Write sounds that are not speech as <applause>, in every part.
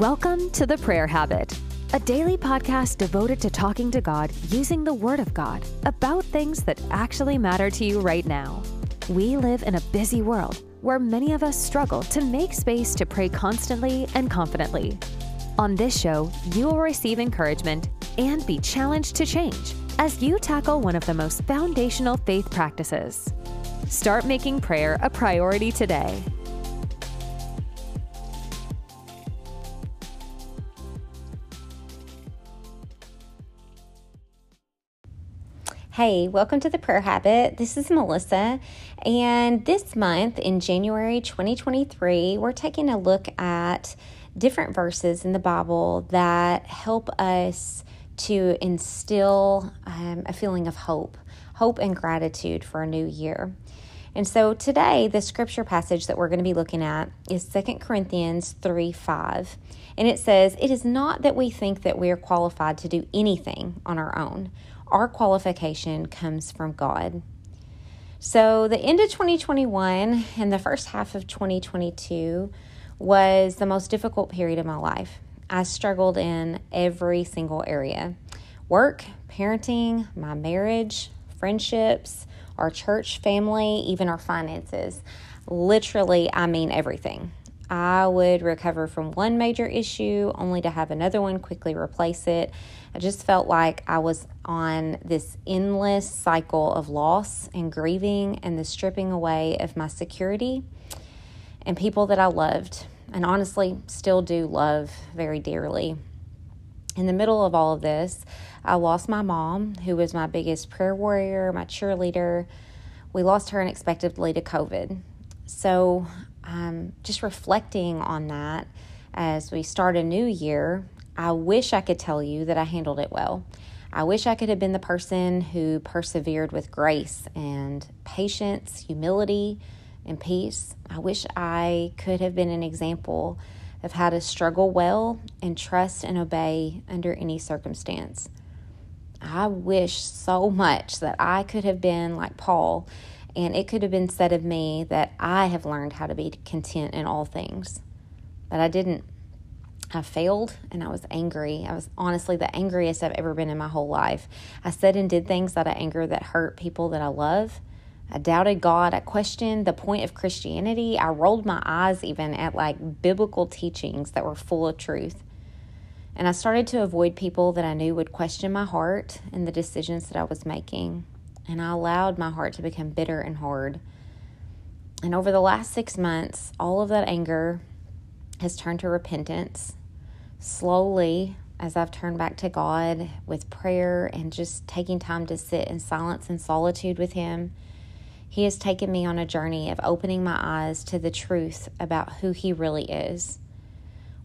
Welcome to The Prayer Habit, a daily podcast devoted to talking to God using the Word of God about things that actually matter to you right now. We live in a busy world where many of us struggle to make space to pray constantly and confidently. On this show, you will receive encouragement and be challenged to change as you tackle one of the most foundational faith practices. Start making prayer a priority today. Hey, welcome to the Prayer Habit. This is Melissa, and this month in January 2023, we're taking a look at different verses in the Bible that help us to instill um, a feeling of hope, hope and gratitude for a new year. And so today, the scripture passage that we're going to be looking at is 2 Corinthians 3 5. And it says, It is not that we think that we are qualified to do anything on our own our qualification comes from God. So, the end of 2021 and the first half of 2022 was the most difficult period of my life. I struggled in every single area work, parenting, my marriage, friendships, our church family, even our finances. Literally, I mean everything. I would recover from one major issue only to have another one quickly replace it. I just felt like I was on this endless cycle of loss and grieving and the stripping away of my security and people that I loved and honestly still do love very dearly. In the middle of all of this, I lost my mom, who was my biggest prayer warrior, my cheerleader. We lost her unexpectedly to COVID. So um, just reflecting on that as we start a new year, I wish I could tell you that I handled it well. I wish I could have been the person who persevered with grace and patience, humility, and peace. I wish I could have been an example of how to struggle well and trust and obey under any circumstance. I wish so much that I could have been like Paul and it could have been said of me that I have learned how to be content in all things. But I didn't. I failed and I was angry. I was honestly the angriest I've ever been in my whole life. I said and did things out of anger that hurt people that I love. I doubted God. I questioned the point of Christianity. I rolled my eyes even at like biblical teachings that were full of truth. And I started to avoid people that I knew would question my heart and the decisions that I was making and I allowed my heart to become bitter and hard. And over the last six months, all of that anger has turned to repentance. Slowly, as I've turned back to God with prayer and just taking time to sit in silence and solitude with Him, He has taken me on a journey of opening my eyes to the truth about who He really is.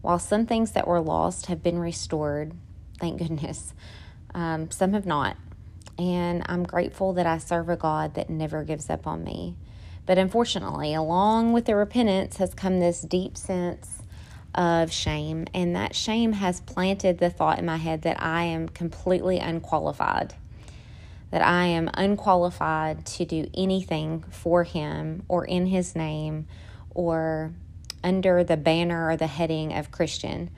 While some things that were lost have been restored, thank <laughs> goodness, um, some have not. And I'm grateful that I serve a God that never gives up on me. But unfortunately, along with the repentance has come this deep sense of shame. And that shame has planted the thought in my head that I am completely unqualified, that I am unqualified to do anything for Him or in His name or under the banner or the heading of Christian.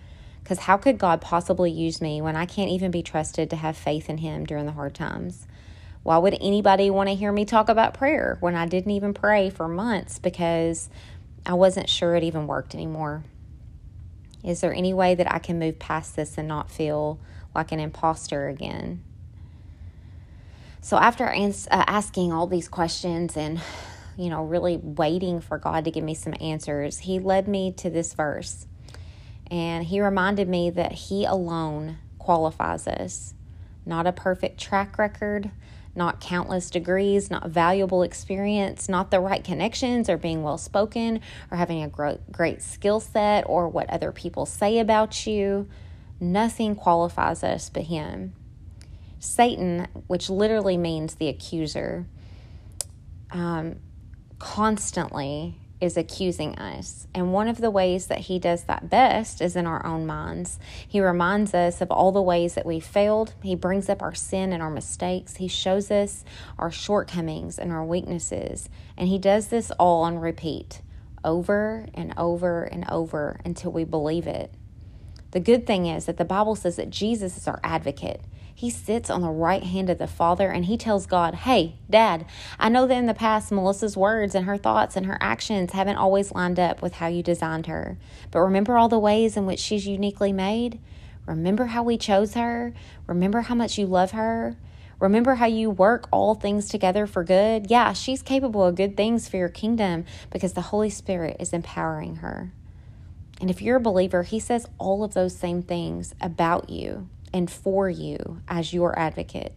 Because how could God possibly use me when I can't even be trusted to have faith in Him during the hard times? Why would anybody want to hear me talk about prayer when I didn't even pray for months because I wasn't sure it even worked anymore? Is there any way that I can move past this and not feel like an imposter again? So, after ans- uh, asking all these questions and you know, really waiting for God to give me some answers, He led me to this verse. And he reminded me that he alone qualifies us. Not a perfect track record, not countless degrees, not valuable experience, not the right connections or being well spoken or having a great, skill set or what other people say about you. Nothing qualifies us but him. Satan, which literally means the accuser, um, constantly is accusing us. And one of the ways that he does that best is in our own minds. He reminds us of all the ways that we failed. He brings up our sin and our mistakes. He shows us our shortcomings and our weaknesses. And he does this all on repeat over and over and over until we believe it. The good thing is that the Bible says that Jesus is our advocate. He sits on the right hand of the Father and he tells God, Hey, Dad, I know that in the past Melissa's words and her thoughts and her actions haven't always lined up with how you designed her. But remember all the ways in which she's uniquely made? Remember how we chose her? Remember how much you love her? Remember how you work all things together for good? Yeah, she's capable of good things for your kingdom because the Holy Spirit is empowering her. And if you're a believer, he says all of those same things about you and for you as your advocate.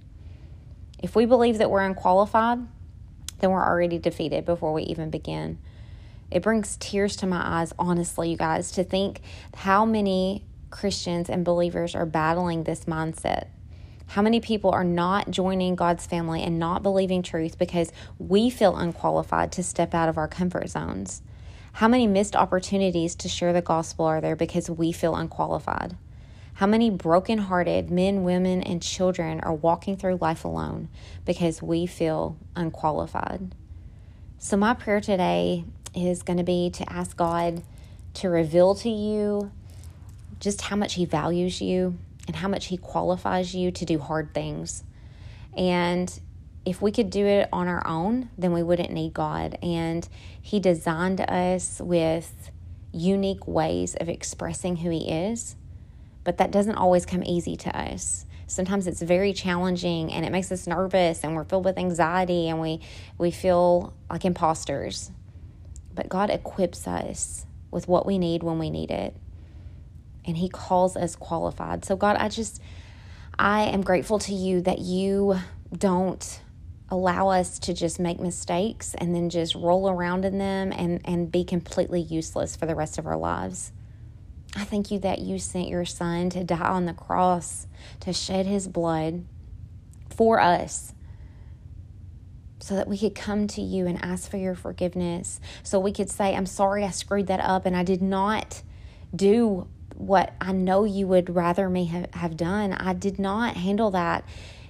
If we believe that we're unqualified, then we're already defeated before we even begin. It brings tears to my eyes, honestly, you guys, to think how many Christians and believers are battling this mindset. How many people are not joining God's family and not believing truth because we feel unqualified to step out of our comfort zones? How many missed opportunities to share the gospel are there because we feel unqualified? How many broken-hearted men, women, and children are walking through life alone because we feel unqualified? So, my prayer today is going to be to ask God to reveal to you just how much He values you and how much He qualifies you to do hard things. And if we could do it on our own, then we wouldn't need God. And He designed us with unique ways of expressing who He is, but that doesn't always come easy to us. Sometimes it's very challenging and it makes us nervous and we're filled with anxiety and we, we feel like imposters. But God equips us with what we need when we need it. And He calls us qualified. So, God, I just, I am grateful to you that you don't allow us to just make mistakes and then just roll around in them and, and be completely useless for the rest of our lives. I thank you that you sent your son to die on the cross, to shed his blood for us, so that we could come to you and ask for your forgiveness. So we could say, I'm sorry I screwed that up and I did not do what I know you would rather me have done. I did not handle that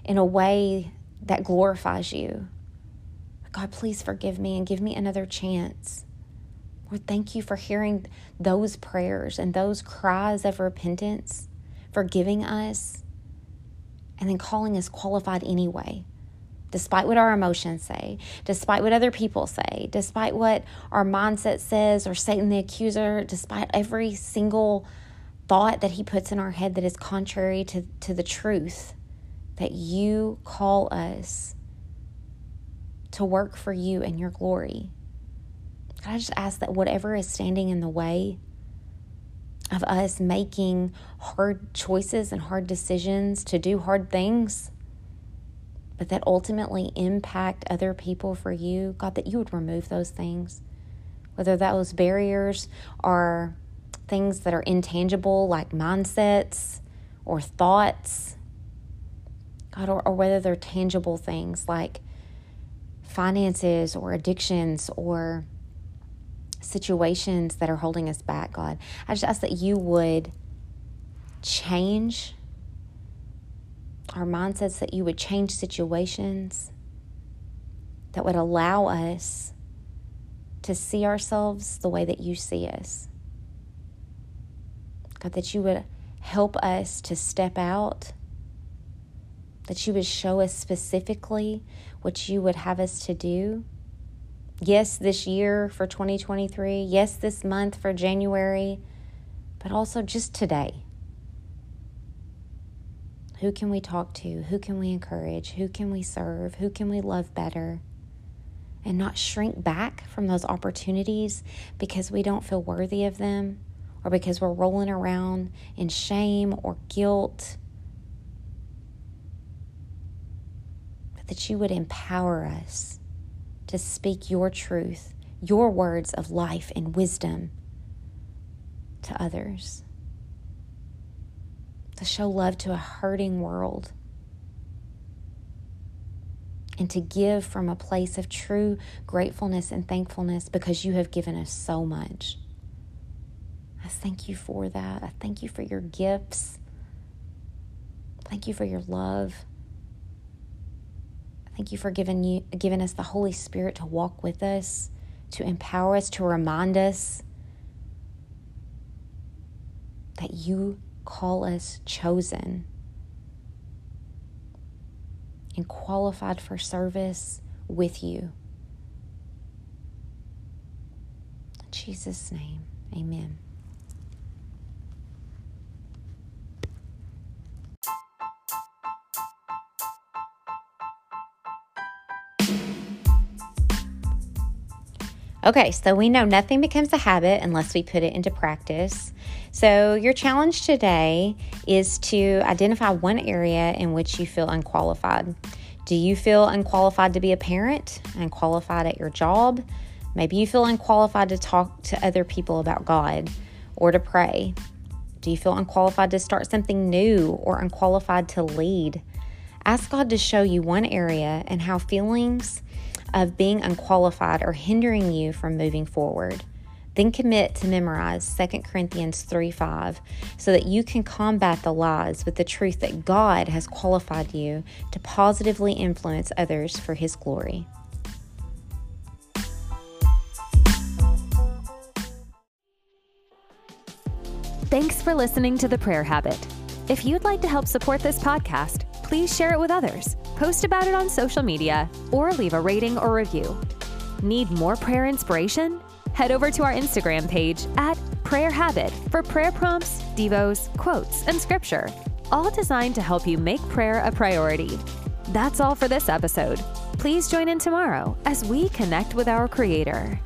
in a way that glorifies you. God, please forgive me and give me another chance. Lord, thank you for hearing those prayers and those cries of repentance, forgiving us, and then calling us qualified anyway, despite what our emotions say, despite what other people say, despite what our mindset says, or Satan the accuser, despite every single thought that he puts in our head that is contrary to, to the truth that you call us to work for you and your glory. God, I just ask that whatever is standing in the way of us making hard choices and hard decisions to do hard things, but that ultimately impact other people for you, God, that you would remove those things. Whether those barriers are things that are intangible, like mindsets or thoughts God, or, or whether they're tangible things like finances or addictions or situations that are holding us back, God. I just ask that you would change our mindsets, that you would change situations that would allow us to see ourselves the way that you see us. God, that you would help us to step out that you would show us specifically what you would have us to do. Yes, this year for 2023. Yes, this month for January, but also just today. Who can we talk to? Who can we encourage? Who can we serve? Who can we love better? And not shrink back from those opportunities because we don't feel worthy of them or because we're rolling around in shame or guilt But that you would empower us to speak your truth, your words of life and wisdom to others, to show love to a hurting world, and to give from a place of true gratefulness and thankfulness because you have given us so much. I thank you for that. I thank you for your gifts. Thank you for your love. Thank you for giving you giving us the Holy Spirit to walk with us, to empower us, to remind us that you call us chosen and qualified for service with you. In Jesus' name, amen. Okay, so we know nothing becomes a habit unless we put it into practice. So, your challenge today is to identify one area in which you feel unqualified. Do you feel unqualified to be a parent, unqualified at your job? Maybe you feel unqualified to talk to other people about God or to pray. Do you feel unqualified to start something new or unqualified to lead? Ask God to show you one area and how feelings of being unqualified or hindering you from moving forward. Then commit to memorize 2 Corinthians 3 5 so that you can combat the lies with the truth that God has qualified you to positively influence others for His glory. Thanks for listening to The Prayer Habit. If you'd like to help support this podcast, please share it with others, post about it on social media, or leave a rating or review. Need more prayer inspiration? Head over to our Instagram page at Prayer Habit for prayer prompts, devos, quotes, and scripture, all designed to help you make prayer a priority. That's all for this episode. Please join in tomorrow as we connect with our Creator.